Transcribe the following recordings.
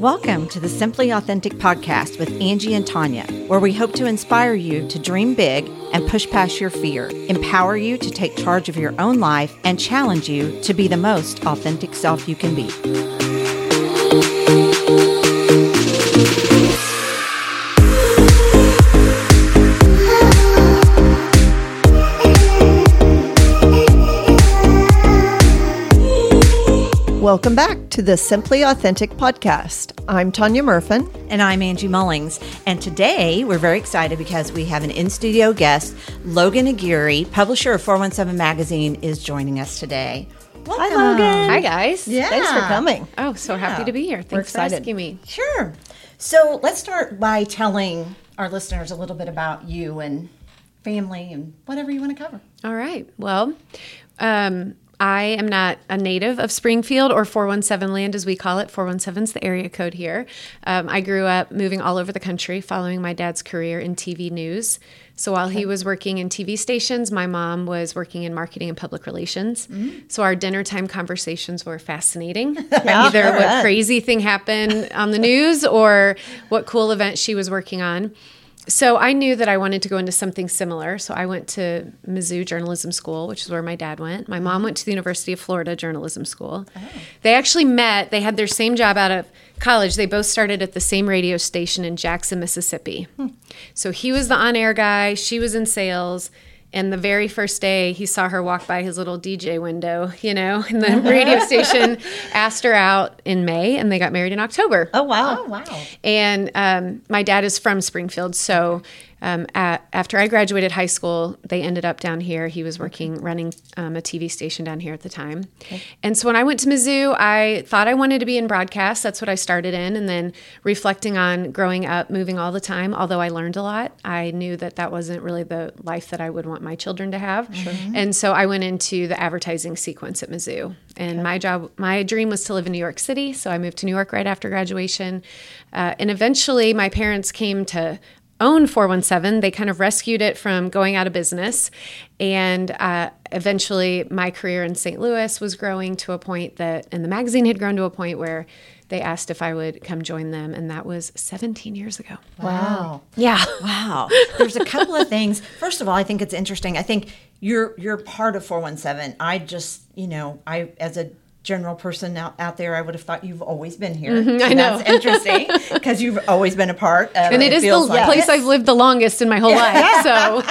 Welcome to the Simply Authentic podcast with Angie and Tanya, where we hope to inspire you to dream big and push past your fear, empower you to take charge of your own life, and challenge you to be the most authentic self you can be. Welcome back to the Simply Authentic podcast. I'm Tanya Murfin. And I'm Angie Mullings. And today we're very excited because we have an in studio guest, Logan Aguirre, publisher of 417 Magazine, is joining us today. Welcome. Hi, Logan. Hi, guys. Yeah. Thanks for coming. Oh, so yeah. happy to be here. Thanks we're excited. for asking me. Sure. So let's start by telling our listeners a little bit about you and family and whatever you want to cover. All right. Well, um, I am not a native of Springfield or 417 land, as we call it. 417 is the area code here. Um, I grew up moving all over the country, following my dad's career in TV news. So while okay. he was working in TV stations, my mom was working in marketing and public relations. Mm-hmm. So our dinner time conversations were fascinating. yeah, Either what crazy thing happened on the news or what cool event she was working on so I knew that I wanted to go into something similar. So I went to Mizzou Journalism School, which is where my dad went. My mom went to the University of Florida Journalism School. Oh. They actually met. They had their same job out of college. They both started at the same radio station in Jackson, Mississippi. Hmm. So he was the on-air guy. She was in sales. And the very first day he saw her walk by his little DJ window, you know, and the radio station, asked her out in May, and they got married in October. Oh, wow. Oh, wow. And um, my dad is from Springfield. So um, at, after I graduated high school, they ended up down here. He was working, running um, a TV station down here at the time. Okay. And so when I went to Mizzou, I thought I wanted to be in broadcast. That's what I started in. And then reflecting on growing up, moving all the time, although I learned a lot, I knew that that wasn't really the life that I would want my children to have. Mm-hmm. And so I went into the advertising sequence at Mizzou. And okay. my job, my dream was to live in New York City. So I moved to New York right after graduation. Uh, and eventually my parents came to own 417. They kind of rescued it from going out of business. And uh, eventually, my career in St. Louis was growing to a point that, and the magazine had grown to a point where they asked if I would come join them. And that was 17 years ago. Wow. Yeah. Wow. There's a couple of things. First of all, I think it's interesting. I think you're you're part of 417. I just, you know, I as a general person out, out there, I would have thought you've always been here. Mm-hmm, I know. That's interesting because you've always been a part of And it, it is the like place I've lived the longest in my whole life. So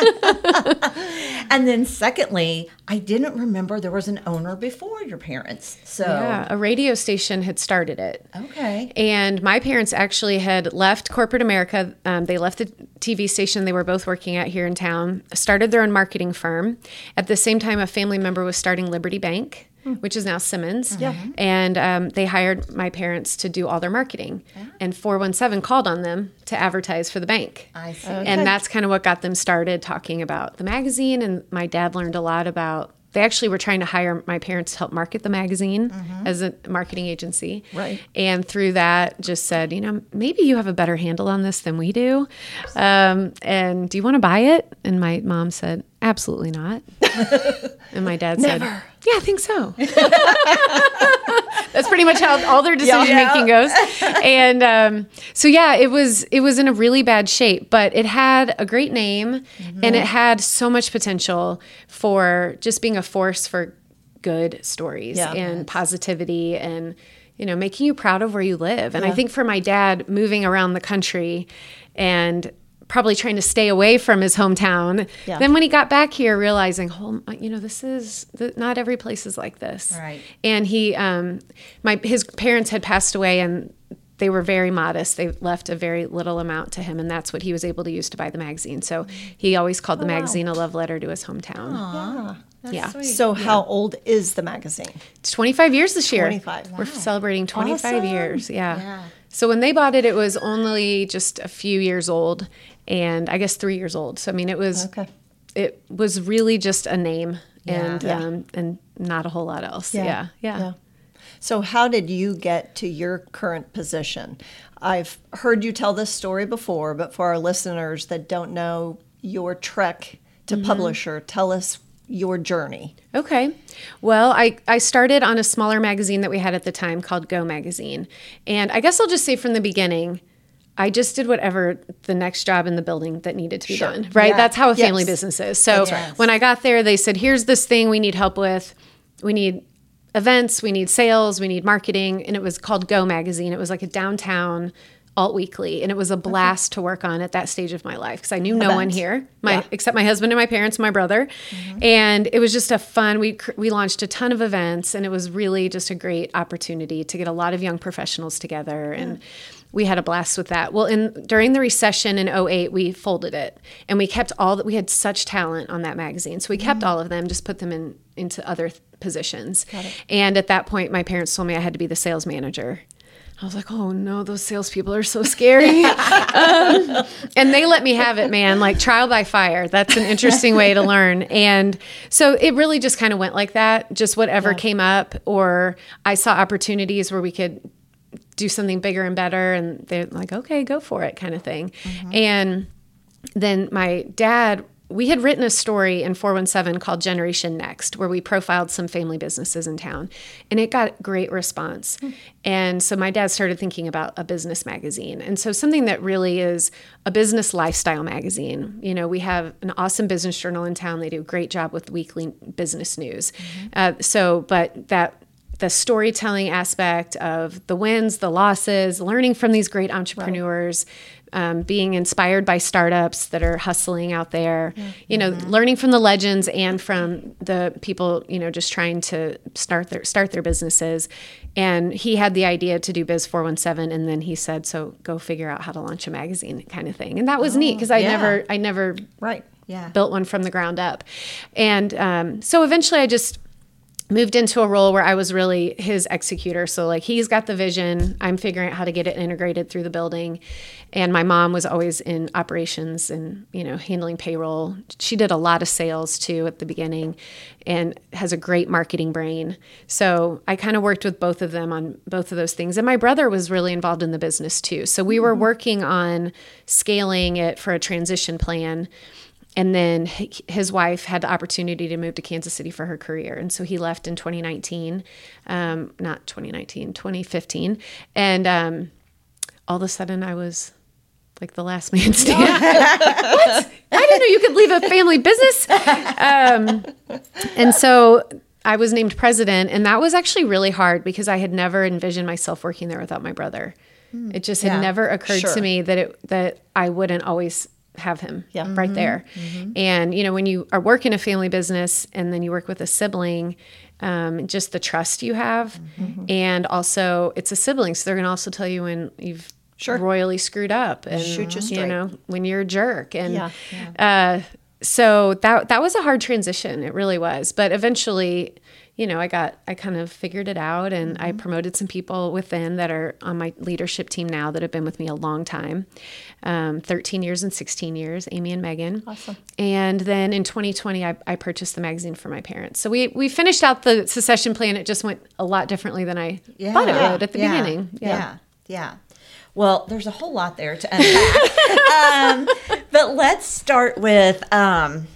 And then secondly, I didn't remember there was an owner before your parents. So Yeah, a radio station had started it. Okay. And my parents actually had left corporate America. Um, they left the TV station they were both working at here in town, started their own marketing firm. At the same time, a family member was starting Liberty Bank which is now Simmons. Yeah. And um, they hired my parents to do all their marketing. Yeah. And 417 called on them to advertise for the bank. I see. Okay. And that's kind of what got them started talking about the magazine. And my dad learned a lot about they actually were trying to hire my parents to help market the magazine mm-hmm. as a marketing agency. Right. And through that, just said, you know, maybe you have a better handle on this than we do. Um, and do you want to buy it? And my mom said, absolutely not. and my dad said, Never. yeah, I think so. That's pretty much how all their decision making goes. And um, so yeah, it was it was in a really bad shape, but it had a great name mm-hmm. and it had so much potential for just being a force for good stories yeah. and positivity and you know making you proud of where you live. And yeah. I think for my dad moving around the country and probably trying to stay away from his hometown. Yeah. Then when he got back here, realizing, oh, you know, this is the, not every place is like this. Right. And he, um, my his parents had passed away, and they were very modest. They left a very little amount to him, and that's what he was able to use to buy the magazine. So he always called the oh, magazine wow. a love letter to his hometown. Aww. Yeah. yeah. Sweet. So, how yeah. old is the magazine? It's 25 years this year. 25. Wow. We're celebrating 25 awesome. years. Yeah. yeah. So, when they bought it, it was only just a few years old and I guess three years old. So I mean, it was okay. It was really just a name and yeah. Um, and not a whole lot else. Yeah. Yeah. yeah. yeah. So how did you get to your current position? I've heard you tell this story before, but for our listeners that don't know your trek to mm-hmm. publisher, tell us your journey? Okay. Well, I, I started on a smaller magazine that we had at the time called Go Magazine. And I guess I'll just say from the beginning, I just did whatever the next job in the building that needed to be Sure. done, right? Yeah. That's how a family Yes. business is. So right. when I got there, they said, here's this thing we need help with. We need events, we need sales, we need marketing. And it was called Go Magazine. It was like a downtown alt weekly. And it was a blast to work on at that stage of my life because I knew no one here, my Yeah. except my husband and my parents, and my brother. Mm-hmm. And it was just a fun, we, we launched a ton of events and it was really just a great opportunity to get a lot of young professionals together. And we had a blast with that. Well, in during the recession in 08, we folded it and we kept all that we had such talent on that magazine. So we kept all of them, just put them in into other th- positions. And at that point, my parents told me I had to be the sales manager. I was like, oh no, those salespeople are so scary. Um, and they let me have it, man, like trial by fire. That's an interesting way to learn. And so it really just kind of went like that. Just whatever came up, or I saw opportunities where we could do something bigger and better. And they're like, okay, go for it, kind of thing. Mm-hmm. And then my dad we had written a story in 417 called generation next where we profiled some family businesses in town and it got great response. Hmm. And so my dad started thinking about a business magazine. And so something that really is a business lifestyle magazine you know we have an awesome business journal in town. They do a great job with weekly business news. Mm-hmm. Uh, so but that the storytelling aspect of the wins, the losses, learning from these great entrepreneurs, um, being inspired by startups that are hustling out there, you know, learning from the legends and from the people, you know, just trying to start their start their businesses. And he had the idea to do Biz 417 and then he said, so go figure out how to launch a magazine kind of thing. And that was neat because I yeah. never I never Right. Yeah. built one from the ground up. And um, so eventually I just moved into a role where I was really his executor. So like he's got the vision, I'm figuring out how to get it integrated through the building. And my mom was always in operations and, you know, handling payroll. She did a lot of sales too at the beginning and has a great marketing brain. So I kind of worked with both of them on both of those things. And my brother was really involved in the business too. So we were mm-hmm. working on scaling it for a transition plan and then his wife had the opportunity to move to Kansas City for her career. And so he left in 2019, um, not 2019, 2015. And um, all of a sudden I was like the last man standing. what? I didn't know you could leave a family business. Um, and so I was named president. And that was actually really hard because I had never envisioned myself working there without my brother. It just had Yeah, never occurred sure. to me that it that I wouldn't always have him Yeah. right there. And you know, when you are working a family business and then you work with a sibling, um, just the trust you have, and also it's a sibling, so they're going to also tell you when you've Sure. royally screwed up and Shoot you straight. know when you're a jerk and Yeah. uh, so that that was a hard transition. It really was. But eventually, you know, I got I kind of figured it out, and Mm-hmm. I promoted some people within that are on my leadership team now that have been with me a long time, um, thirteen years and sixteen years. Amy and Megan. Awesome. And then in 2020, I, I purchased the magazine for my parents. So we we finished out the secession plan. It just went a lot differently than I thought it would at the yeah, beginning. Yeah. yeah. Well, there's a whole lot there to unpack. um, but let's start with um,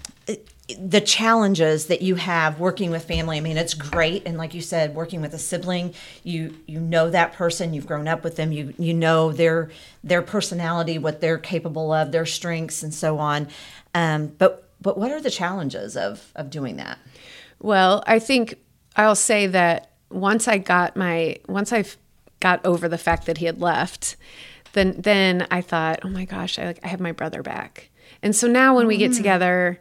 the challenges that you have working with family. I mean, it's great, and like you said, working with a sibling, you you know that person, you've grown up with them, you you know their their personality, what they're capable of, their strengths, and so on. Um, but but what are the challenges of of doing that? Well, I think I'll say that once I got my once I got over the fact that he had left, then then I thought, oh my gosh, I like I have my brother back. And so now when we get together,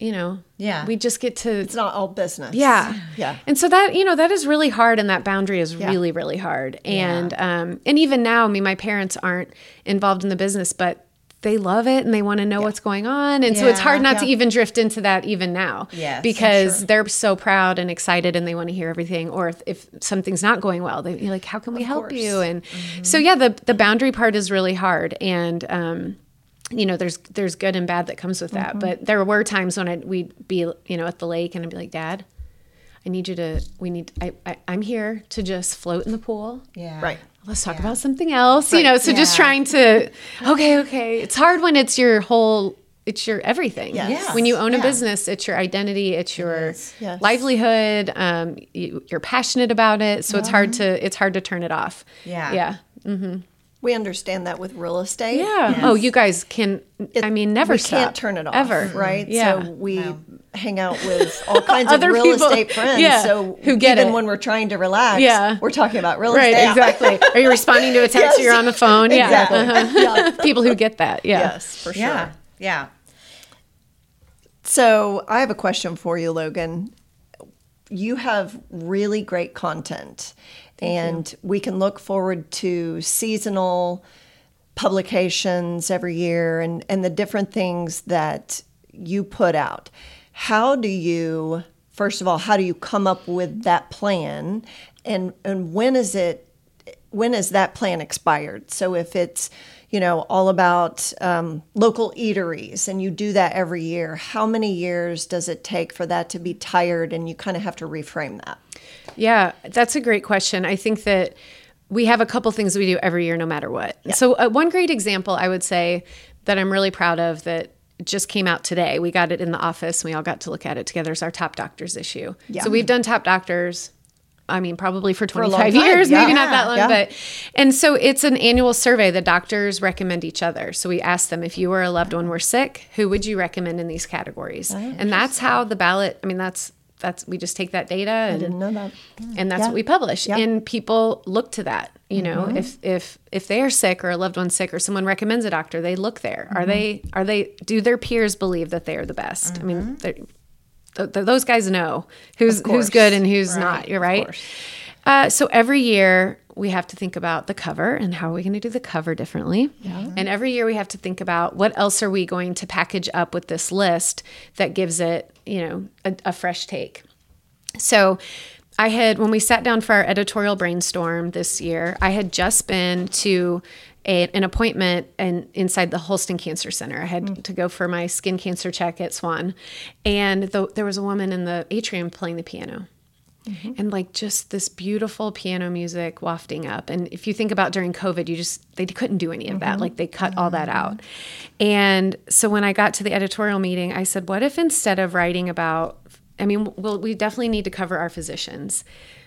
you know, Yeah. we just get to It's not all business. yeah. Yeah. And so that, you know, that is really hard and that boundary is really, really hard. And um and even now, I mean, my parents aren't involved in the business, but they love it and they want to know what's going on. And so it's hard not to even drift into that even now. Yes, Because they're so proud and excited and they want to hear everything. Or if, if something's not going well, they, you're like, how can we help course. you? And so yeah, the the boundary part is really hard. And um you know, there's there's good and bad that comes with that. Mm-hmm. But there were times when I'd, we'd be, you know, at the lake and I'd be like, Dad, I need you to. We need. I, I I'm here to just float in the pool. Yeah. Right. Let's talk about something else. You know, so just trying to. Okay, okay. It's hard when it's your whole it's your everything. Yes. Yeah. When you own a Yeah. business, it's your identity, it's your Yes. livelihood. Um, you, you're passionate about it, so it's hard mm-hmm. to it's hard to turn it off. Yeah. Yeah. Mm-hmm. We understand that with real estate. Yeah. Oh, you guys can. I mean, never we stop. can't turn it off ever. right Yeah. so we hang out with all kinds of Other real people- estate friends yeah, so who get even it. when we're trying to relax Yeah. we're talking about real Right. estate Exactly. Are you responding to a text? or You're on the phone. Yeah. Exactly. uh-huh. Yeah. People who get that. Yeah. yes for sure Yeah. Yeah. so i have a question for you logan you have really great content and we can look forward to seasonal publications every year and, and the different things that you put out. How do you, first of all, how do you come up with that plan? And, and when is it, when is that plan expired? So if it's, you know, all about um, local eateries and you do that every year, how many years does it take for that to be tired and you kind of have to reframe that? Yeah, that's a great question. I think that we have a couple things we do every year, no matter what. So, uh, one great example I would say that I'm really proud of that just came out today. We got it in the office. And we all got to look at it together. Is our top doctors issue. Yeah. So we've done top doctors. I mean, probably for 25 time, years, yeah. maybe not that long, Yeah. but and so it's an annual survey. The doctors recommend each other. So we ask them if you or a loved one were sick, who would you recommend in these categories? and that's how the ballot. I mean, that's that's we just take that data and Didn't know that. and that's Yeah. what we publish Yeah. Mm-hmm. and people look to that you know if if if they are sick or a loved one's sick or someone recommends a doctor they look there are Mm-hmm. they are they do their peers believe that they are the best i Mm-hmm. mean th- th- those guys know who's who's good and who's not you're right uh, so every year we have to think about the cover and how are we going to do the cover differently. And every year we have to think about what else are we going to package up with this list that gives it, you know, a, a fresh take. So I had, when we sat down for our editorial brainstorm this year, I had just been to a, an appointment and inside the Hulston Cancer Center. I had mm. to go for my skin cancer check at Swan. And the, there was a woman in the atrium playing the piano. Mm-hmm. And like just this beautiful piano music wafting up. And if you think about during COVID, you just, they couldn't do any of that. Mm-hmm. Like they cut all that out. Mm-hmm. And so when I got to the editorial meeting, I said, what if instead of writing about I mean, well, we definitely need to cover our physicians,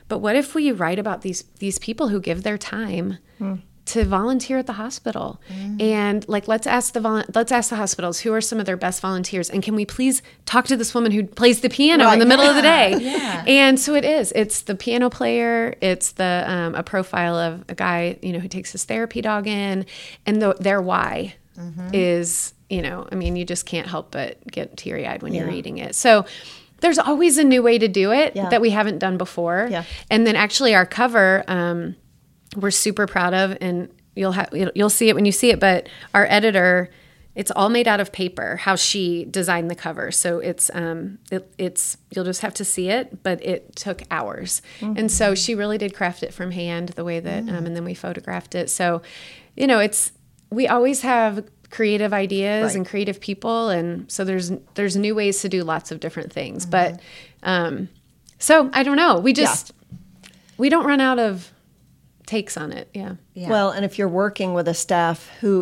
but what if we write about these these people who give their time hmm. To volunteer at the hospital, and like let's ask the vol- let's ask the hospitals who are some of their best volunteers, and can we please talk to this woman who plays the piano in the middle of the day? yeah. And so it is. It's the piano player. It's the um, a profile of a guy you know who takes his therapy dog in, and the, their why is you know I mean you just can't help but get teary eyed when you're reading it. So there's always a new way to do it Yeah. that we haven't done before. Yeah. And then actually our cover, um, we're super proud of, and you'll have you'll, see it when you see it. But our editor, it's all made out of paper. How she designed the cover, so it's um, it, it's you'll just have to see it, but it took hours, and so she really did craft it from hand the way that, um, and then we photographed it. So, you know, it's we always have creative ideas Right. and creative people and so there's there's new ways to do lots of different things but um so i don't know we just we don't run out of takes on it yeah Yeah. Well, and if you're working with a staff who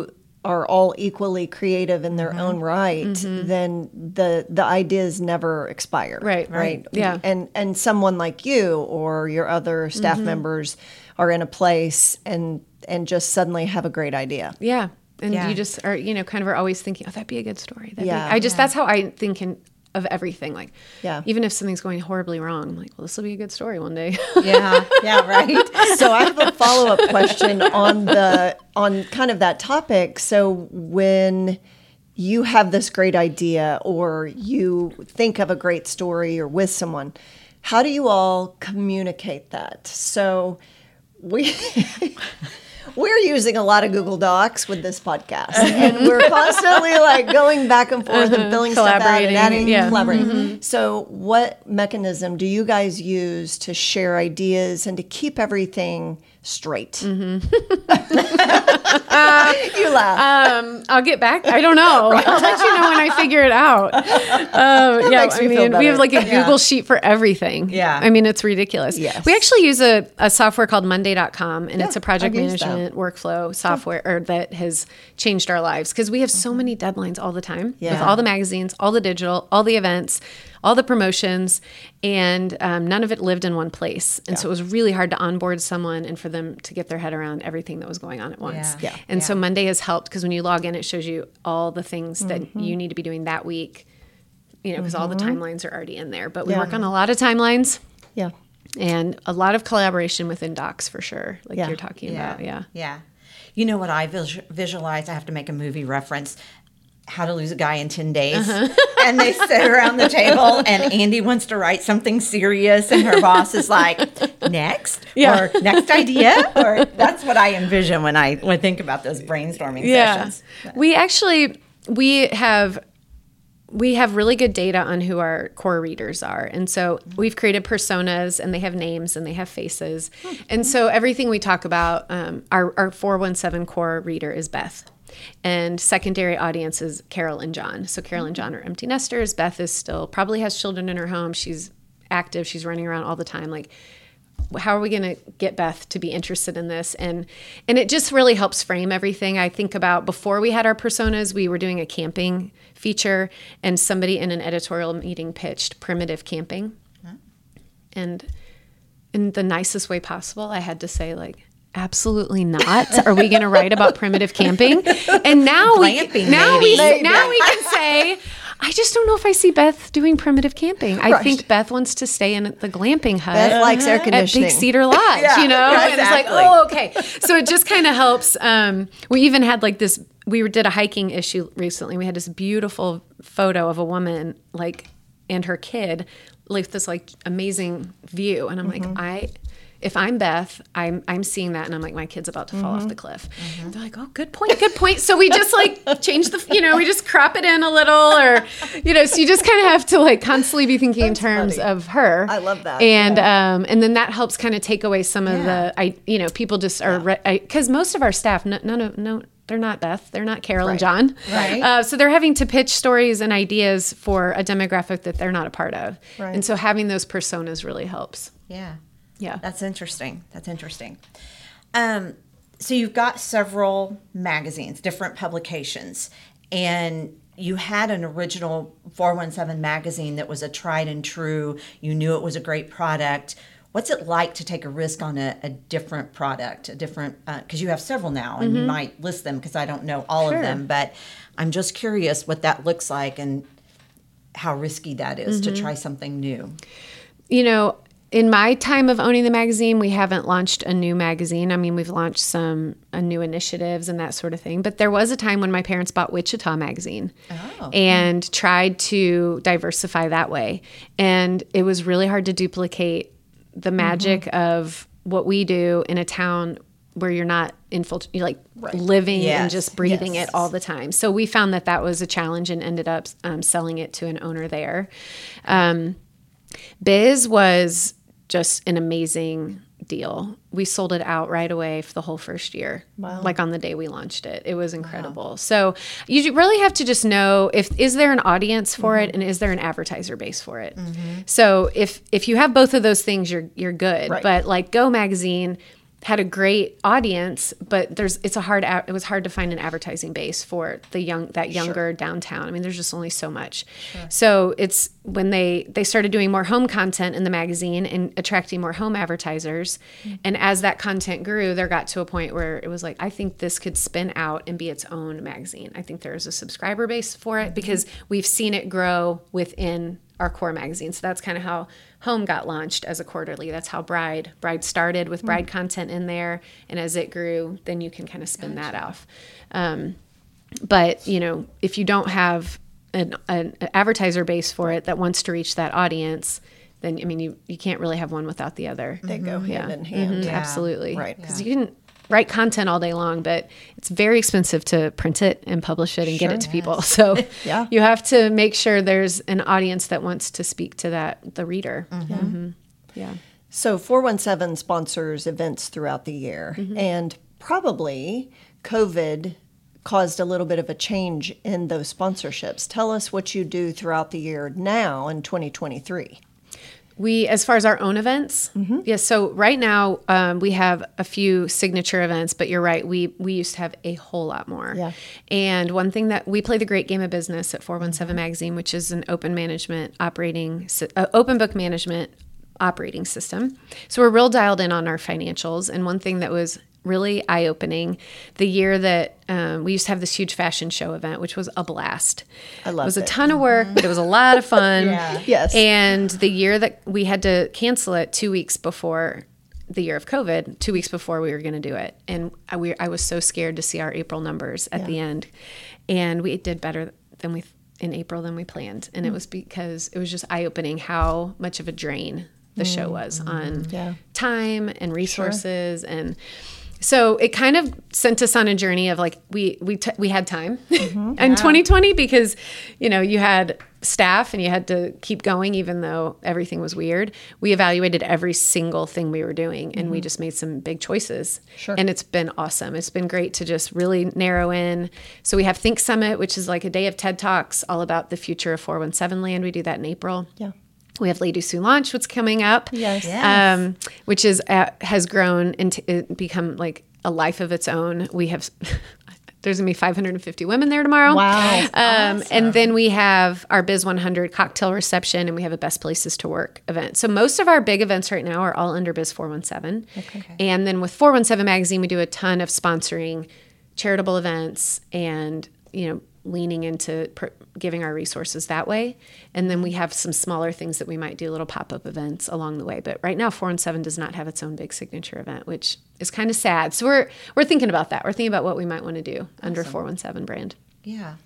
are all equally creative in their Mm-hmm. own right, then the the ideas never expire. Right, Right. yeah. And and someone like you or your other staff Mm-hmm. members are in a place and and just suddenly have a great idea. yeah and Yeah. you just are you know kind of are always thinking oh that'd be a good story That'd be- Yeah. i just that's how i think in, of everything like Yeah. even if something's going horribly wrong i'm like well this will be a good story one day yeah. Yeah. Right. so I have a follow up question on the on kind of that topic. So when you have this great idea or you think of a great story or with someone, how do you all communicate that? So we we're using a lot of Google Docs with this podcast, and we're constantly like going back and forth and mm-hmm. filling stuff out and adding, yeah. collaborating. Mm-hmm. So, what mechanism do you guys use to share ideas and to keep everything straight. Mm-hmm. you laugh. Um, I'll get back. I don't know. I'll let you know when I figure it out. Um, yeah, I me mean, we have like a Google sheet for everything. Yeah. I mean, it's ridiculous. Yes. We actually use a, a software called Monday.com, and it's a project management workflow software or that has changed our lives because we have so many deadlines all the time with all the magazines, all the digital, all the events, all the promotions, and um, none of it lived in one place. And so it was really hard to onboard someone and for them to get their head around everything that was going on at once. Yeah. Yeah. And so Monday has helped because when you log in, it shows you all the things that Mm-hmm. you need to be doing that week. You know, because all the timelines are already in there. But we Yeah. work on a lot of timelines yeah. and a lot of collaboration within docs for sure, like Yeah. you're talking about. Yeah. Yeah. You know what I visualize? I have to make a movie reference. How to lose a guy in 10 days. Uh-huh. and they sit around the table, and Andy wants to write something serious, and her boss is like, next, Yeah. or next idea. Or that's what I envision when I, when I think about those brainstorming sessions. We actually we have we have really good data on who our core readers are. And so we've created personas and they have names and they have faces. And so everything we talk about, um, our, our 417 core reader is Beth. And secondary audiences Carol and John. So Carol and mm-hmm. John are empty nesters. Beth is still probably has children in her home. She's active. She's running around all the time. Like how are we going to get Beth to be interested in this? And and it just really helps frame everything. I think about before we had our personas, we were doing a camping feature, and somebody in an editorial meeting pitched primitive camping, and in the nicest way possible, I had to say like. Absolutely not. Are we going to write about primitive camping? And now we Glamping, now we maybe. now we can say, I just don't know if I see Beth doing primitive camping. I Right. think Beth wants to stay in the glamping hut Beth likes air at conditioning. Big Cedar Lodge, Yeah, you know? yeah, And it's like, exactly. oh, okay. So it just kind of helps. Um, we even had like this, we did a hiking issue recently. We had this beautiful photo of a woman, like, and her kid like this like amazing view. And I'm Mm-hmm. like, I, if I'm Beth, I'm I'm seeing that, and I'm like, my kid's about to fall Mm-hmm. off the cliff. They're like, oh, good point, good point. So we just like change the, you know, we just crop it in a little, or you know, so you just kind of have to like constantly be thinking in terms funny. of her. I love that, And um, and then that helps kind of take away some of Yeah. the, I, you know, people just are because most of our staff, n- none of no. They're not Beth. They're not Carol and John. Right. Uh, so they're having to pitch stories and ideas for a demographic that they're not a part of. Right. And so having those personas really helps. Yeah. Yeah. That's interesting. That's interesting. Um, so you've got several magazines, different publications, and you had an original 417 magazine that was a tried and true. You knew it was a great product. What's it like to take a risk on a, a different product, a different, uh, because you have several now and you mm-hmm. might list them because I don't know all Sure. of them, but I'm just curious what that looks like and how risky that is to mm-hmm. try something new. you know, in my time of owning the magazine, we haven't launched a new magazine. I mean, we've launched some uh, new initiatives and that sort of thing. But there was a time when my parents bought Wichita magazine and tried to diversify that way. And it was really hard to duplicate the magic of what we do in a town where you're not infiltrating, like living and just breathing Yes. it all the time. So we found that that was a challenge and ended up um, selling it to an owner there. Um, Biz was just an amazing deal. We sold it out right away for the whole first year. Like on the day we launched it. It was incredible. So you really have to just know if is there an audience for it mm-hmm. and is there an advertiser base for it. Mm-hmm. So if if you have both of those things you're you're good. Right. But like Go magazine had a great audience, but there's it's a hard it was hard to find an advertising base for the young that younger downtown. I mean, there's just only so much. So it's when they they started doing more home content in the magazine and attracting more home advertisers, mm-hmm. and as that content grew, there got to a point where it was like, I think this could spin out and be its own magazine. I think there is a subscriber base for it mm-hmm. because we've seen it grow within our core magazine. So that's kind of how Home got launched as a quarterly. That's how Bride Bride started with Bride content in there, and as it grew, then you can kind of spin that off. Um, but you know, if you don't have an, an advertiser base for it that wants to reach that audience, then I mean, you you can't really have one without the other. They go hand Yeah. in hand. Mhm, Absolutely. Right. Because you can write content all day long, but it's very expensive to print it and publish it and get it to people. So Yeah. you have to make sure there's an audience that wants to speak to that the reader. Mhm. Yeah. So 417 sponsors events throughout the year, and probably COVID caused a little bit of a change in those sponsorships. Tell us what you do throughout the year now in 2023. We, as far as our own events, yes. so right now um, we have a few signature events, but you're right. We we used to have a whole lot more. Yeah. And one thing that we play the great game of business at 417 Magazine, which is an open management operating, uh, open book management operating system. So we're real dialed in on our financials. And one thing that was really eye opening the year that um, we used to have this huge fashion show event, which was a blast. I love It was a it. ton of work, but it was a lot of fun. Yes. And the year that we had to cancel it two weeks before the year of COVID, two weeks before we were going to do it. And I, we, I was so scared to see our April numbers at the end. And we did better than we, in April than we planned. And it mm. was because it was just eye opening how much of a drain the show mm. was mm. on Yeah. time and resources and so it kind of sent us on a journey of like we we t- we had time mm-hmm. in 2020 because you know you had staff and you had to keep going even though everything was weird. We evaluated every single thing we were doing and we mm-hmm. just made some big choices. Sure. and it's been awesome. It's been great to just really narrow in. So we have think summit which is like a day of ted talks all about the future of 417 land. We do that in april. Yeah. We have Ladies Who Launch, what's coming up, Yes. Yes. um, which is uh, has grown and it become like a life of its own. We have there's gonna be 550 women there tomorrow. Wow. Um, And then we have our Biz 100 cocktail reception, and we have a Best Places to Work event. So most of our big events right now are all under Biz 417. Okay. And then with 417 Magazine, we do a ton of sponsoring charitable events and you know leaning into pr- giving our resources that way. And then we have some smaller things that we might do, little pop up events along the way. But right now, 417 does not have its own big signature event, which is kind of sad. So we're we're thinking about that. We're thinking about what we might want to do under 417 brand. Yeah.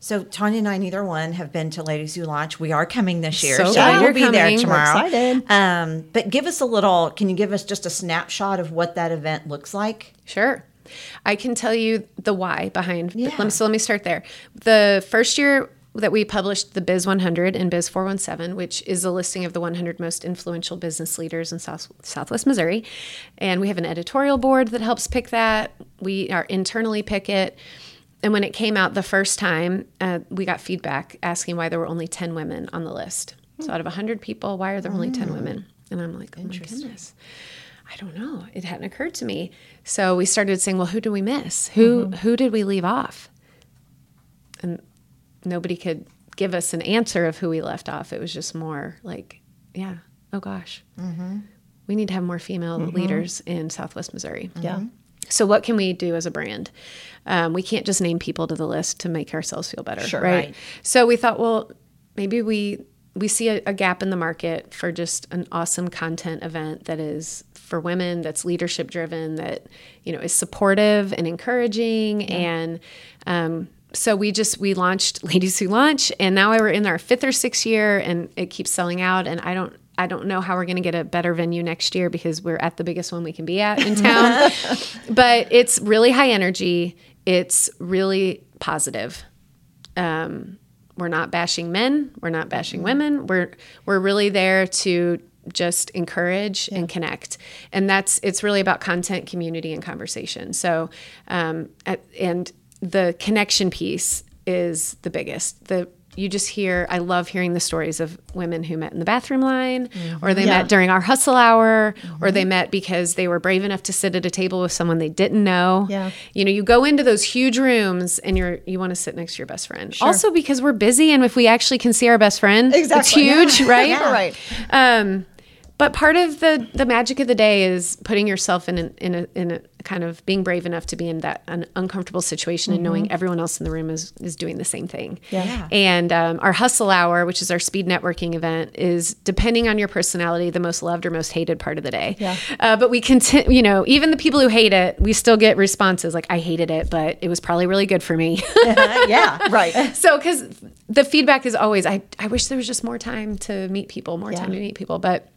So Tanya and I, neither one, have been to Ladies Who Launch. We are coming this year, So so, we'll be there coming. We're tomorrow. excited. Um, but give us a little. Can you give us just a snapshot of what that event looks like? Sure. I can tell you the why behind. Yeah. Let me, so let me start there. The first year that we published the Biz 100 and Biz 417, which is a listing of the 100 most influential business leaders in South, Southwest Missouri, and we have an editorial board that helps pick that. We are internally pick it. And when it came out the first time, uh, we got feedback asking why there were only 10 women on the list. So out of 100 people, why are there only 10 women? And I'm like, oh my goodness. I don't know. It hadn't occurred to me. So we started saying, well, who do we miss? Who mm-hmm. who did we leave off? And nobody could give us an answer of who we left off. It was just more like, yeah, oh gosh, mm-hmm. we need to have more female mm-hmm. leaders in Southwest Missouri. Yeah. So what can we do as a brand? Um, we can't just name people to the list to make ourselves feel better, Sure. right? Right. So we thought, well, maybe we we see a, a gap in the market for just an awesome content event that is for women, that's leadership driven, that you know is supportive and encouraging, and um, so we just we launched Ladies Who Launch, and now we're in our fifth or sixth year, and it keeps selling out, and I don't. I don't know how we're going to get a better venue next year because we're at the biggest one we can be at in town. but it's really high energy. It's really positive. Um, we're not bashing men. We're not bashing women. We're we're really there to just encourage and connect, and that's it's really about content, community, and conversation. So, um, at, and the connection piece is the biggest. The you just hear I love hearing the stories of women who met in the bathroom line or they Yeah. met during our hustle hour or they met because they were brave enough to sit at a table with someone they didn't know. Yeah. You know, you go into those huge rooms and you're you want to sit next to your best friend. Also because we're busy and if we actually can see our best friend, Exactly. it's huge, right? Yeah. Right. Um, but part of the the magic of the day is putting yourself in an, in a in a kind of being brave enough to be in that an uncomfortable situation and knowing everyone else in the room is is doing the same thing. Yeah. And um, our hustle hour, which is our speed networking event, is depending on your personality, the most loved or most hated part of the day. Yeah. Uh, but we continue, you know, even the people who hate it, we still get responses like, "I hated it, but it was probably really good for me." yeah. Right. so because the feedback is always I, I wish there was just more time to meet people more Yeah. time to meet people but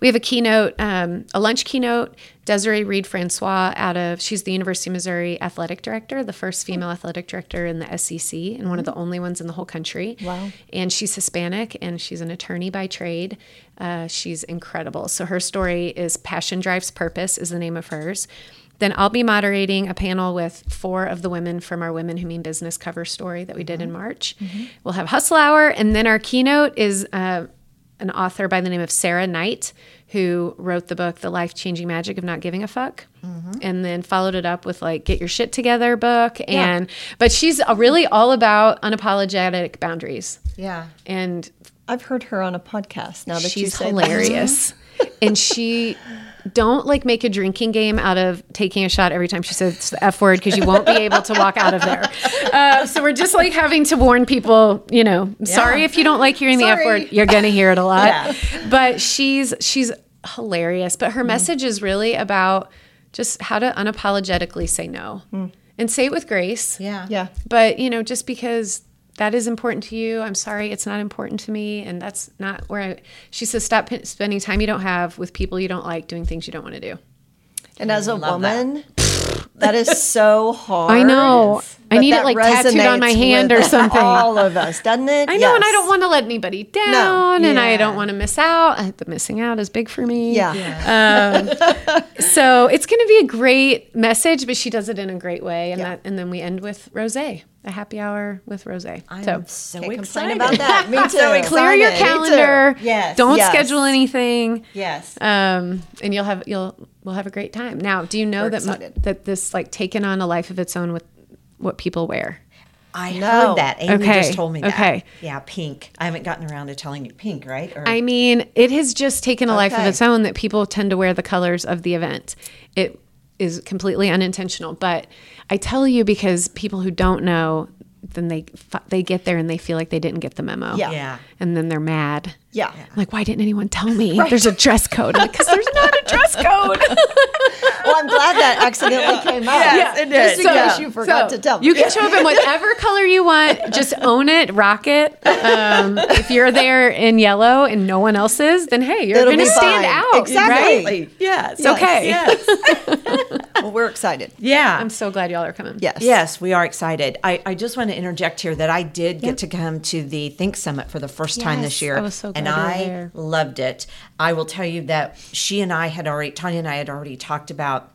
We have a keynote, um, a lunch keynote. Desiree Reed Francois out of she's the University of Missouri athletic director, the first female athletic director in the SEC, and one of the only ones in the whole country. Wow. And she's Hispanic and she's an attorney by trade. Uh, she's incredible. So her story is Passion Drives Purpose is the name of hers. Then I'll be moderating a panel with four of the women from our Women Who Mean Business cover story that we did in March. We'll have Hustle Hour, and then our keynote is uh, an author by the name of Sarah Knight, who wrote the book The Life Changing Magic of Not Giving a Fuck. Mm-hmm. And then followed it up with like Get Your Shit Together book. And but she's really all about unapologetic boundaries. Yeah. And I've heard her on a podcast now that she's hilarious. Mm-hmm. and she don't like make a drinking game out of taking a shot every time she says the F word because you won't be able to walk out of there. Uh, so we're just like having to warn people, you know, sorry if you don't like hearing the F word, you're going to hear it a lot. Yeah. But she's she's hilarious. But Mm. her message is really about just how to unapologetically say no and say it with grace. Yeah. Yeah. But, you know, just because that is important to you, I'm sorry, it's not important to me. And that's not where I, she says, stop p- spending time you don't have with people you don't like doing things you don't want to do. And as a Love that. woman, that is so hard. I know. I need it, like, tattooed on my hand or something. All of us, doesn't it? I know, and I don't want to let anybody down, and I don't want to miss out. The missing out is big for me. Yeah. So it's going to be a great message, but she does it in a great way, and Yeah. that, and then we end with rose, a happy hour with rose. I'm So so, Can't excited about that. Me too. so clear your calendar. Yes. Don't Yes. schedule anything. Yes. um, and you'll have you'll we'll have a great time. Now, do you know We're that mo- excited. that this like taken on a life of its own with what people wear? I No. heard that. Amy Okay, just told me that. okay. Yeah, pink. I haven't gotten around to telling you pink, right? Or, I mean, it has just taken a life of its own that people tend to wear the colors of the event. It is completely unintentional, but I tell you because people who don't know, then they they get there and they feel like they didn't get the memo. Yeah. yeah. and then they're mad. Yeah. I'm like, why didn't anyone tell me? There's a dress code. Because there's not a dress code. Well, I'm glad that accidentally came out. Yes, it did. Just in case you forgot So, to tell me. You can show up in whatever color you want. Just own it, rock it. Um, if you're there in yellow and no one else is, then hey, you're going to stand fine. out. Exactly. Right? Yes. Okay. Yes. Well, we're excited. yeah. I'm so glad y'all are coming. Yes. Yes, we are excited. I, I just want to interject here that I did get to come to the Think Summit for the first time this year. I was so and glad you I there. loved it. I will tell you that she and I had already, Tanya and I had already talked about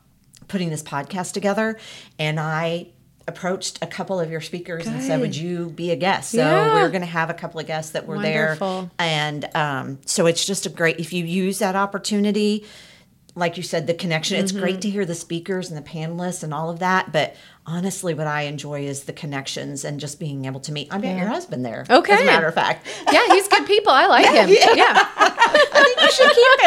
putting this podcast together. And I approached a couple of your speakers and said, Would you be a guest? So Yeah. we're going to have a couple of guests that were Wonderful. there. And um, so it's just a great, if you use that opportunity, like you said, the connection. It's Mm-hmm. great to hear the speakers and the panelists and all of that. But honestly, what I enjoy is the connections and just being able to meet. I met your husband there. Okay, As a matter of fact. Yeah, he's good people. I like him. Yeah. Yeah. I think you should keep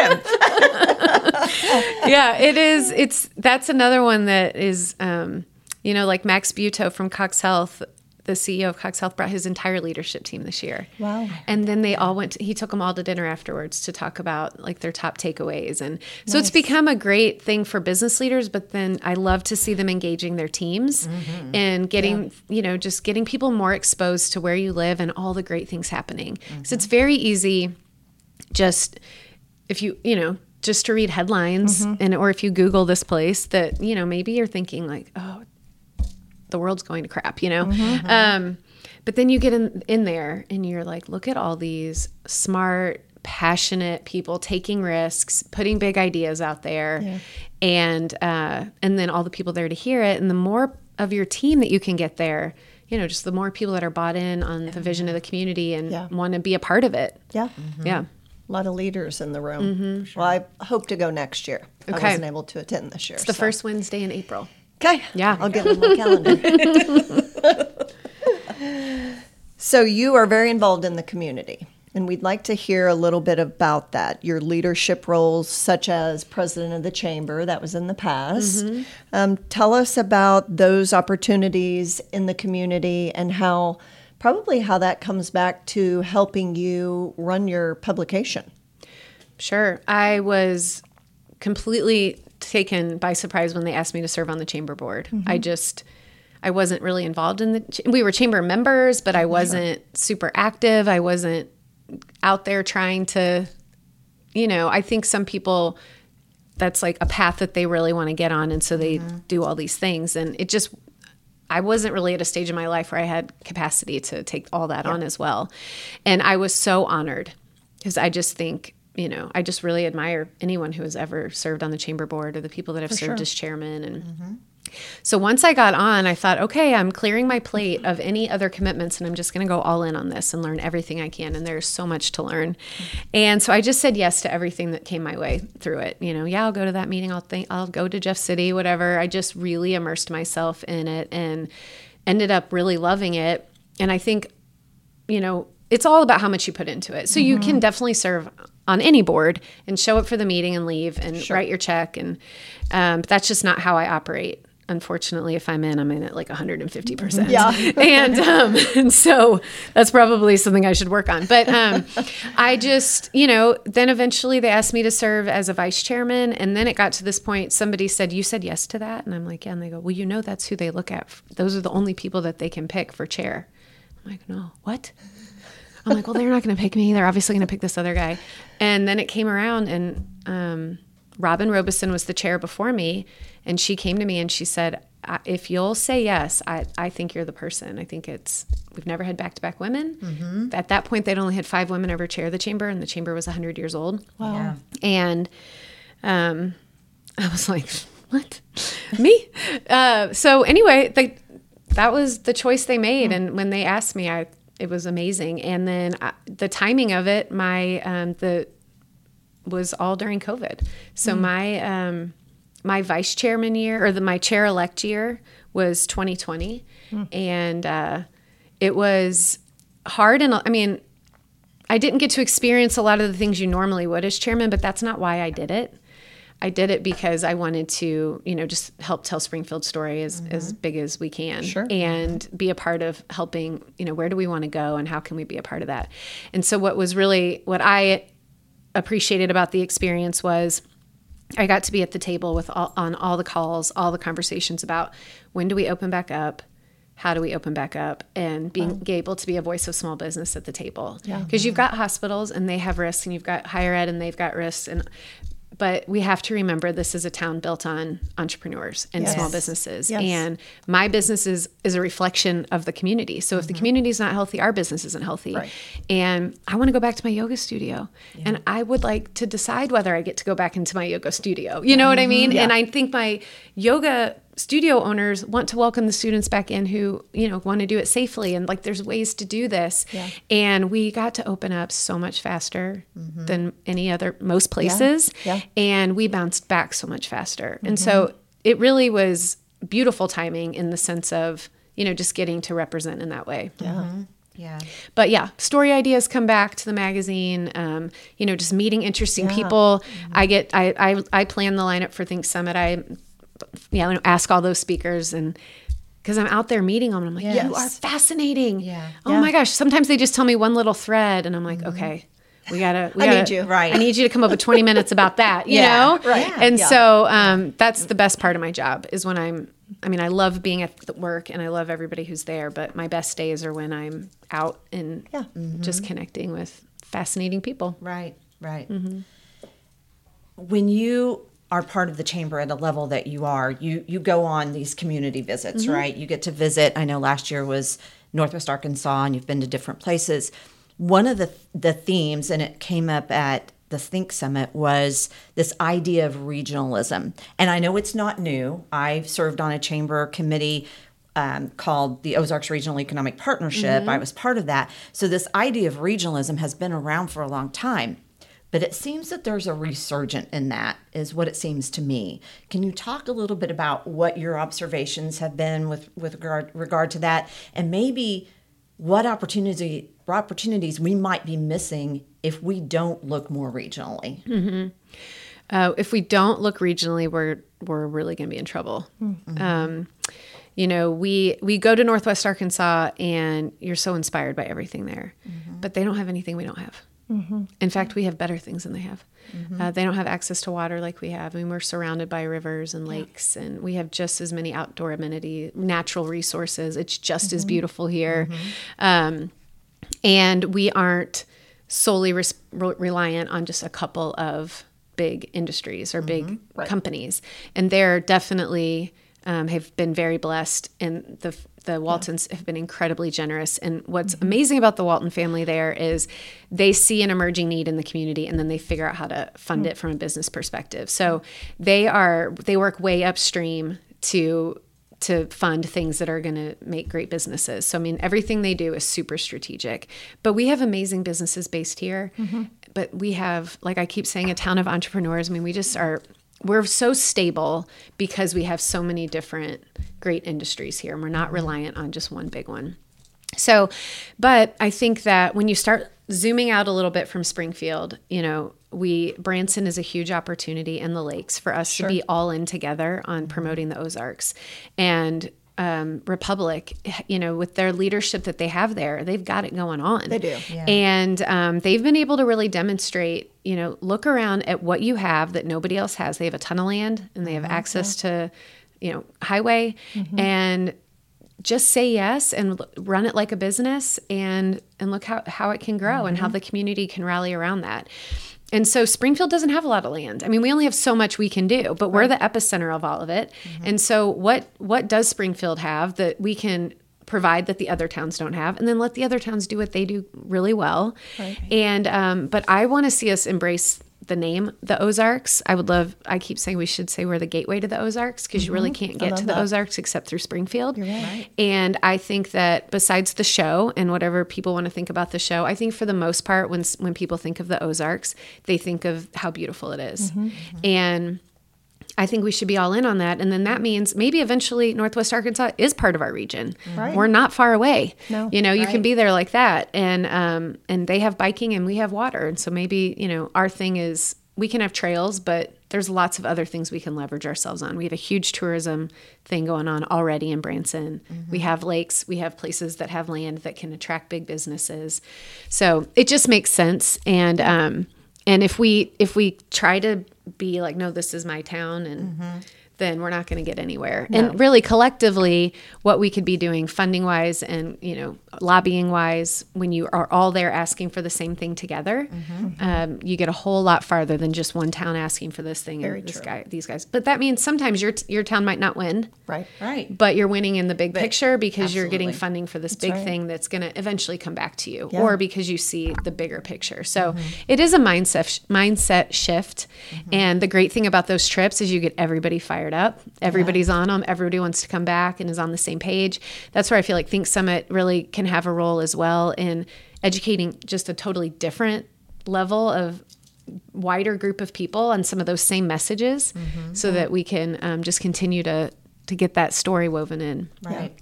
him. yeah, it is. It's that's another one that is, um, you know, like Max Buetow from Cox Health, the CEO of Cox Health, brought his entire leadership team this year. Wow. And then they all went. To, he took them all to dinner afterwards to talk about like their top takeaways, and so it's become a great thing for business leaders. But then I love to see them engaging their teams mm-hmm. and getting, you know, just getting people more exposed to where you live and all the great things happening. So mm-hmm. it's very easy just if you you know just to read headlines mm-hmm. and or if you google this place that you know maybe you're thinking like oh the world's going to crap you know um, but then you get in in there and you're like look at all these smart passionate people taking risks putting big ideas out there and uh, and then all the people there to hear it and the more of your team that you can get there you know just the more people that are bought in on the vision of the community and Yeah. want to be a part of it Yeah. yeah A lot of leaders in the room. Well, I hope to go next year. I wasn't able to attend this year. It's the first Wednesday in April. Okay. Yeah. I'll get on my calendar. so you are very involved in the community. And we'd like to hear a little bit about that. Your leadership roles, such as president of the chamber, that was in the past. Um, tell us about those opportunities in the community and how, probably how that comes back to helping you run your publication. Sure. I was completely taken by surprise when they asked me to serve on the chamber board. I mm-hmm. just I wasn't really involved in the ch- we were chamber members, but I wasn't super active. I wasn't out there trying to you know, I think some people that's like a path that they really want to get on and so they mm-hmm. do all these things and it just I wasn't really at a stage in my life where I had capacity to take all that on as well. And I was so honored because I just think, you know, I just really admire anyone who has ever served on the chamber board or the people that have served as chairman and mm-hmm. so once I got on, I thought, okay, I'm clearing my plate of any other commitments and I'm just going to go all in on this and learn everything I can. And there's so much to learn. And so I just said yes to everything that came my way through it. You know, yeah, I'll go to that meeting. I'll think I'll go to Jeff City, whatever. I just really immersed myself in it and ended up really loving it. And I think, you know, it's all about how much you put into it. So you can definitely serve on any board and show up for the meeting and leave and write your check. And um, but that's just not how I operate. Unfortunately, if I'm in, I'm in at like 150 percent. Yeah. and um, and so that's probably something I should work on. But um, I just, you know, then eventually they asked me to serve as a vice chairman, and then it got to this point. Somebody said, "You said yes to that," and I'm like, "Yeah." And they go, "Well, you know, that's who they look at. Those are the only people that they can pick for chair." I'm like, "No, what?" I'm like, well, they're not going to pick me. They're obviously going to pick this other guy. And then it came around, and um, Robin Robeson was the chair before me, and she came to me and she said, "I- "If you'll say yes, I, I think you're the person. I think it's we've never had back to back women. At that point, they'd only had five women ever chair the chamber, and the chamber was 100 years old. Yeah. And um, I was like, what? Me? Uh, so anyway, they, that was the choice they made. And when they asked me, I, it was amazing. And then I, the timing of it, my, um, the, was all during COVID. So my, um, my vice chairman year or the, my chair elect year was 2020. And, uh, it was hard. And I mean, I didn't get to experience a lot of the things you normally would as chairman, but that's not why I did it. I did it because I wanted to, you know, just help tell Springfield's story as, mm-hmm. as big as we can Sure. and be a part of helping, you know, where do we want to go and how can we be a part of that? And so what was really what I appreciated about the experience was I got to be at the table with all, on all the calls, all the conversations about when do we open back up, how do we open back up, and being able to be a voice of small business at the table. Because you've mm-hmm. got hospitals and they have risks, and you've got higher ed and they've got risks, and but we have to remember this is a town built on entrepreneurs and small businesses, Yes. and my business is is a reflection of the community. So if the mm-hmm. community is not healthy, our business isn't healthy. Right. And I want to go back to my yoga studio, and I would like to decide whether I get to go back into my yoga studio. You know what I mm-hmm. mean? And I think my yoga studio owners want to welcome the students back in who you know want to do it safely and like there's ways to do this and we got to open up so much faster mm-hmm. than any other most places Yeah. and we bounced back so much faster and so mm-hmm. it really was beautiful timing in the sense of you know just getting to represent in that way Yeah. Mm-hmm. Yeah. but yeah, story ideas come back to the magazine. Um, you know, just meeting interesting people. I get, I, I, I plan the lineup for Think Summit. I, yeah, you ask all those speakers and because I'm out there meeting them, and I'm like, you are fascinating. Yeah. Oh Yeah. my gosh. Sometimes they just tell me one little thread, and I'm like, okay. We gotta. We I gotta, need you. Right. I need you to come up with 20 minutes about that. You Yeah, know. right. And Yeah. so um, that's the best part of my job is when I'm. I mean, I love being at the work and I love everybody who's there, but my best days are when I'm out and Yeah. just connecting with fascinating people. Right, right. Mm-hmm. When you are part of the chamber at a level that you are, you you go on these community visits, Mm-hmm. right? You get to visit. I know last year was Northwest Arkansas, and you've been to different places. One of the the themes, and it came up at the Think Summit, was this idea of regionalism. And I know it's not new. I've served on a chamber committee um, called the Ozarks Regional Economic Partnership. I was part of that. So this idea of regionalism has been around for a long time. But it seems that there's a resurgent in that, is what it seems to me. Can you talk a little bit about what your observations have been with, with regard, regard to that, and maybe what opportunity opportunities we might be missing if we don't look more regionally? Uh, if we don't look regionally, we're we're really going to be in trouble. Um, you know, we we go to Northwest Arkansas, and you're so inspired by everything there, but they don't have anything we don't have. Mm-hmm. In fact, we have better things than they have. Mm-hmm. Uh, they don't have access to water like we have. I mean, we're surrounded by rivers and lakes, and we have just as many outdoor amenity, natural resources. It's just as mm-hmm. beautiful here, um, and we aren't solely res- re- reliant on just a couple of big industries or big companies, and they're definitely um, have been very blessed, and the the Waltons have been incredibly generous. And what's mm-hmm. amazing about the Walton family there is they see an emerging need in the community, and then they figure out how to fund it mm. from a business perspective. So they are they work way upstream to to fund things that are going to make great businesses. So I mean everything they do is super strategic. But we have amazing businesses based here. Mm-hmm. But we have like I keep saying a town of entrepreneurs. I mean we just are we're so stable because we have so many different great industries here and we're not reliant on just one big one. So, but I think that when you start zooming out a little bit from Springfield, you know, we Branson is a huge opportunity in the lakes for us to be all in together on promoting the Ozarks. And um, Republic, you know, with their leadership that they have there, they've got it going on. They do. And um, they've been able to really demonstrate, you know, look around at what you have that nobody else has. They have a ton of land and they have access to, you know, highway and just say yes and l- run it like a business and and look how, how it can grow and how the community can rally around that. And so Springfield doesn't have a lot of land. I mean, we only have so much we can do, but we're the epicenter of all of it. And so what what does Springfield have that we can provide that the other towns don't have and then let the other towns do what they do really well. And um, but I want to see us embrace the name the Ozarks. I would love I keep saying we should say we're the gateway to the Ozarks because you really can't get to the Ozarks except through Springfield. And I think that besides the show and whatever people want to think about the show, I think for the most part when when people think of the Ozarks, they think of how beautiful it is. And I think we should be all in on that. And then that means maybe eventually Northwest Arkansas is part of our region. Right. We're not far away. No. You know, you can be there like that. And um and they have biking and we have water. And so maybe, you know, our thing is we can have trails, but there's lots of other things we can leverage ourselves on. We have a huge tourism thing going on already in Branson. We have lakes, we have places that have land that can attract big businesses. So it just makes sense. And um and if we if we try to be like, no, this is my town and mm-hmm. Then we're not going to get anywhere. And really collectively, what we could be doing funding wise and, you know, lobbying wise, when you are all there asking for the same thing together, um, you get a whole lot farther than just one town asking for this thing Very and this guy, these guys. But that means sometimes your, your town might not win, Right. Right. but you're winning in the big picture because you're getting funding for this big right. thing that's going to eventually come back to you Yeah. or because you see the bigger picture. So it is a mindset mindset shift. And the great thing about those trips is you get everybody fired up. Everybody's on them. Everybody wants to come back and is on the same page. That's where I feel like Think Summit really can have a role as well in educating just a totally different level of wider group of people on some of those same messages so that we can um, just continue to to get that story woven in. Right.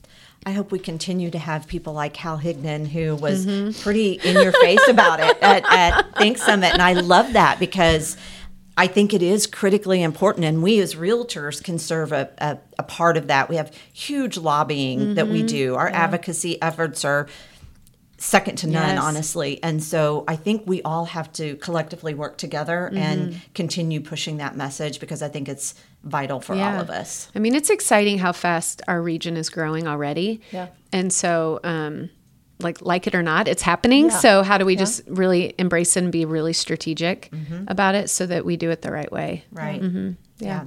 I hope we continue to have people like Hal Hignan, who was pretty in your face about it at, at Think Summit. And I love that because I think it is critically important. And we as realtors can serve a, a, a part of that. We have huge lobbying that we do, our advocacy efforts are second to none, Yes. honestly. And so I think we all have to collectively work together and continue pushing that message because I think it's vital for all of us. I mean, it's exciting how fast our region is growing already. Yeah. And so, um, like like it or not, it's happening. So how do we just really embrace it and be really strategic mm-hmm. about it so that we do it the right way? Right. Mm-hmm. Yeah.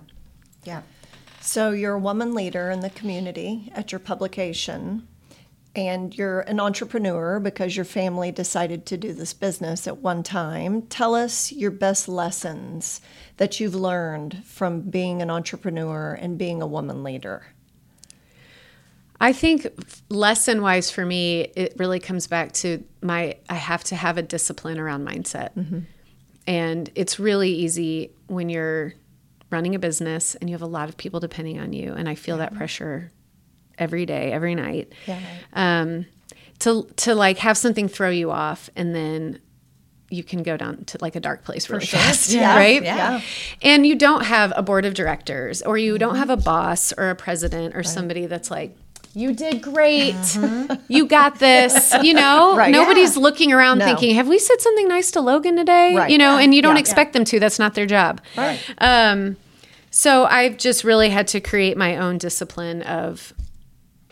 Yeah. So you're a woman leader in the community at your publication, and you're an entrepreneur because your family decided to do this business at one time. Tell us your best lessons that you've learned from being an entrepreneur and being a woman leader. I think lesson wise for me, it really comes back to my I have to have a discipline around mindset. And it's really easy when you're running a business and you have a lot of people depending on you. And I feel that pressure every day, every night. Yeah. Um, to to like have something throw you off and then you can go down to like a dark place really fast, Yeah. right? Yeah. And you don't have a board of directors or you don't have a boss or a president or somebody that's like, you did great. You got this. You know, Right. nobody's looking around No. thinking, have we said something nice to Logan today? Right. You know, Yeah. and you don't Yeah. expect them to. That's not their job. Right. Um, so I've just really had to create my own discipline of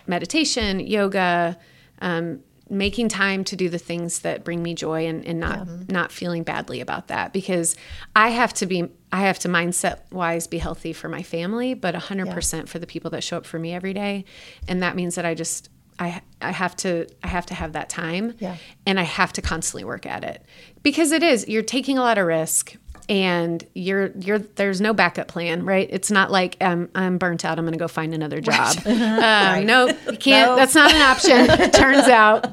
meditation, yoga, um, making time to do the things that bring me joy and, and not not feeling badly about that because I have to be I have to mindset wise be healthy for my family, but hundred percent for the people that show up for me every day. And that means that I just I I have to I have to have that time Yeah. and I have to constantly work at it. Because it is, you're taking a lot of risk and you're you're there's no backup plan, right? It's not like um, I'm burnt out. I'm going to go find another job. Um, No, you can't. That's not an option. it turns out.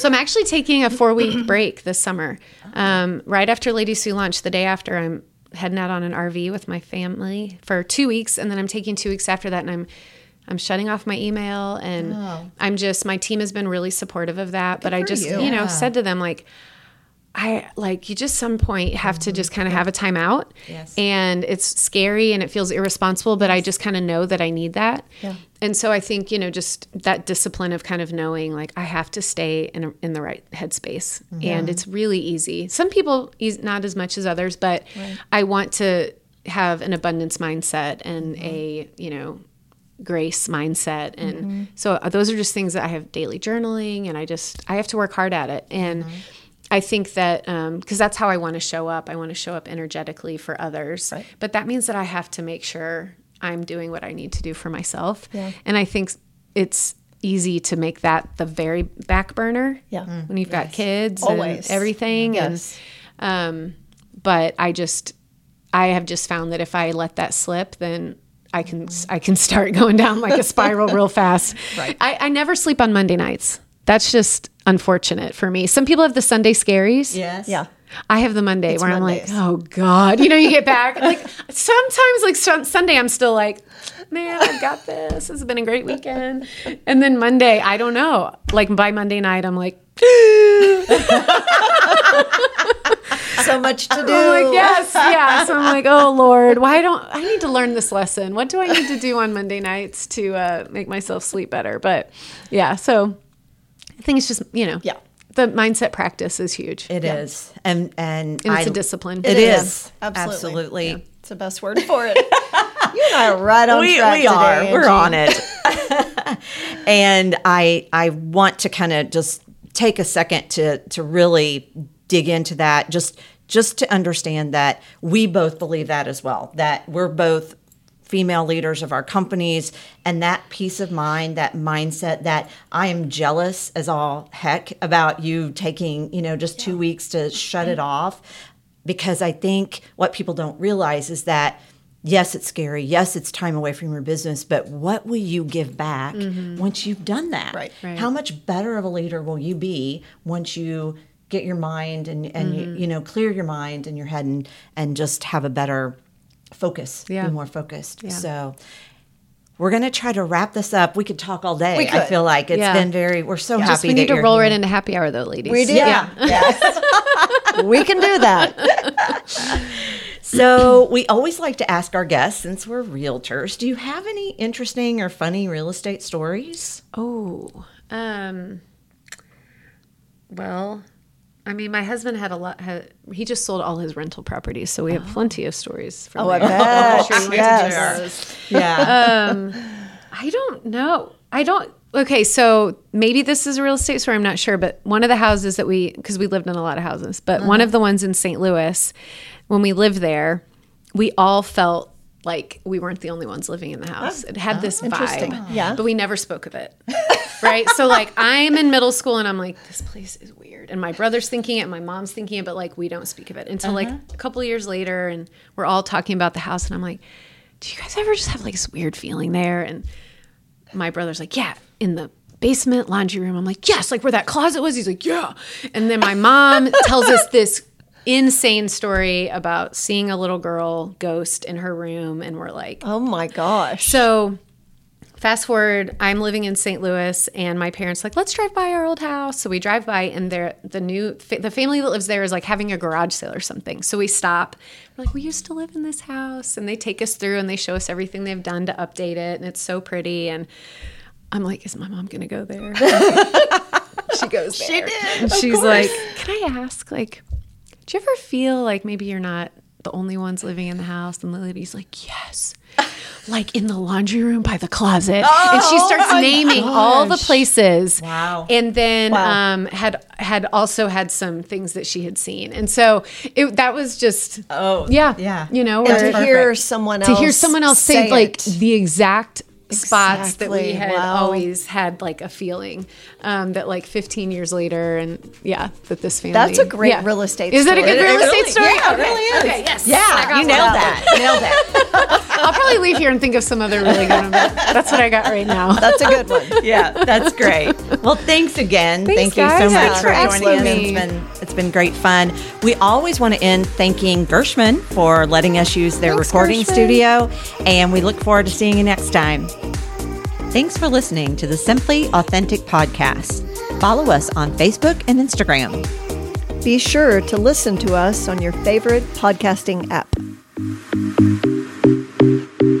So I'm actually taking a four week break this summer. Um, right after Lady Sue launch, the day after, I'm heading out on an RV with my family for two weeks, and then I'm taking two weeks after that, and I'm I'm shutting off my email, and I'm just my team has been really supportive of that. but I just you. you know said to them like. I like you just some point have to just kind of have a timeout. Yes. And it's scary and it feels irresponsible, but I just kind of know that I need that. Yeah. And so I think, you know, just that discipline of kind of knowing like I have to stay in, a, in the right headspace. Mm-hmm. And it's really easy. Some people, not as much as others, but I want to have an abundance mindset and mm-hmm. a, you know, grace mindset. And mm-hmm. so uh, those are just things that I have daily journaling and I just, I have to work hard at it. And I think that because that's how I want to show up. I want to show up energetically for others. Right. But that means that I have to make sure I'm doing what I need to do for myself. Yeah. And I think it's easy to make that the very back burner. Yeah. Mm. When you've got kids Always. and everything. Yes. And um, but I just I have just found that if I let that slip, then I can I can start going down like a spiral real fast. Right. I, I never sleep on Monday nights. That's just unfortunate for me. Some people have the Sunday scaries. Yes. Yeah. I have the Monday It's where Mondays. I'm like, oh God. You know, you get back. Like sometimes, like sun- Sunday, I'm still like, man, I've got this. This has been a great weekend. And then Monday, I don't know. Like by Monday night, I'm like, So much to do. I'm like, yes, yeah. So I'm like, oh Lord, why don't I need to learn this lesson? What do I need to do on Monday nights to uh, make myself sleep better? But yeah, so I think it's just you know, Yeah. the mindset practice is huge. It is, and and, And it's a a discipline. It It is, is. Absolutely. absolutely. Yeah. It's the best word for it. you and I are right on we, track we today, are we're on it and i i want to kind of just take a second to to really dig into that just just to understand that we both believe that as well that we're both female leaders of our companies and that peace of mind that mindset that i am jealous as all heck about you taking you know just two weeks to shut it mm-hmm. off because i think what people don't realize is that yes, it's scary. Yes, it's time away from your business, but what will you give back mm-hmm. once you've done that? Right. Right. How much better of a leader will you be once you get your mind and, and you, you know, clear your mind and your head and, and just have a better focus, Yeah. be more focused. Yeah. So we're going to try to wrap this up. We could talk all day. We I feel like it's Yeah. been very, we're so Just happy we that need to roll here. right into happy hour though, ladies. We do. Yeah. Yes. we can do that. So we always like to ask our guests, since we're realtors, do you have any interesting or funny real estate stories? Oh, um, well, I mean, my husband had a lot. Had, he just sold all his rental properties, so we have oh. plenty of stories. From Oh, I bet. Sure, Yes. Yeah. Um, I don't know. I don't. Okay, so maybe this is a real estate story. I'm not sure, but one of the houses that we, because we lived in a lot of houses, but one of uh-huh. the ones in St. Louis, when we lived there, we all felt like we weren't the only ones living in the oh, house. It had oh, this Interesting. vibe, Yeah. but we never spoke of it. right? So like I'm in middle school and I'm like, this place is weird. And my brother's thinking it, my mom's thinking it, but like we don't speak of it until like uh-huh. a couple years later and we're all talking about the house and I'm like, do you guys ever just have like this weird feeling there? And my brother's like, yeah, in the basement laundry room. I'm like, yes, like where that closet was. He's like, yeah. And then my mom tells us this insane story about seeing a little girl ghost in her room. And we're like, Oh my gosh. so fast forward, I'm living in St. Louis, and my parents like, let's drive by our old house. So we drive by, and they're the new fa- the family that lives there is like having a garage sale or something. So we stop. We're like, we used to live in this house, and they take us through and they show us everything they've done to update it, and it's so pretty. And I'm like, is my mom gonna go there? she goes there. She did. And she's like, can I ask, like, do you ever feel like maybe you're not the only ones living in the house? And the lady's like, yes. Like in the laundry room by the closet. and she starts naming all the places. Wow. And then Wow. um, had had also had some things that she had seen. And so it, that was just Oh, yeah. yeah. You know, And to hear someone else to hear someone else say, like the exact spots that we had Wow. always had like a feeling um, that like 15 years later and yeah that this family That's a great yeah. real estate is that a good real it estate really- story yeah, it really is. okay yes Yeah, you nailed that. nailed that. I'll probably leave here and think of some other really good one that's what I got right now That's a good one. Yeah, that's great. Well, thanks again. Thanks, Thank you guys. so much Thanks for for joining us. asking It's me. been it's been great fun. We always want to end thanking Gershman for letting us use their Thanks, recording Gershman. studio, and we look forward to seeing you next time. Thanks for listening to the Simply Authentic podcast. Follow us on Facebook and Instagram. Be sure to listen to us on your favorite podcasting app. Thank you.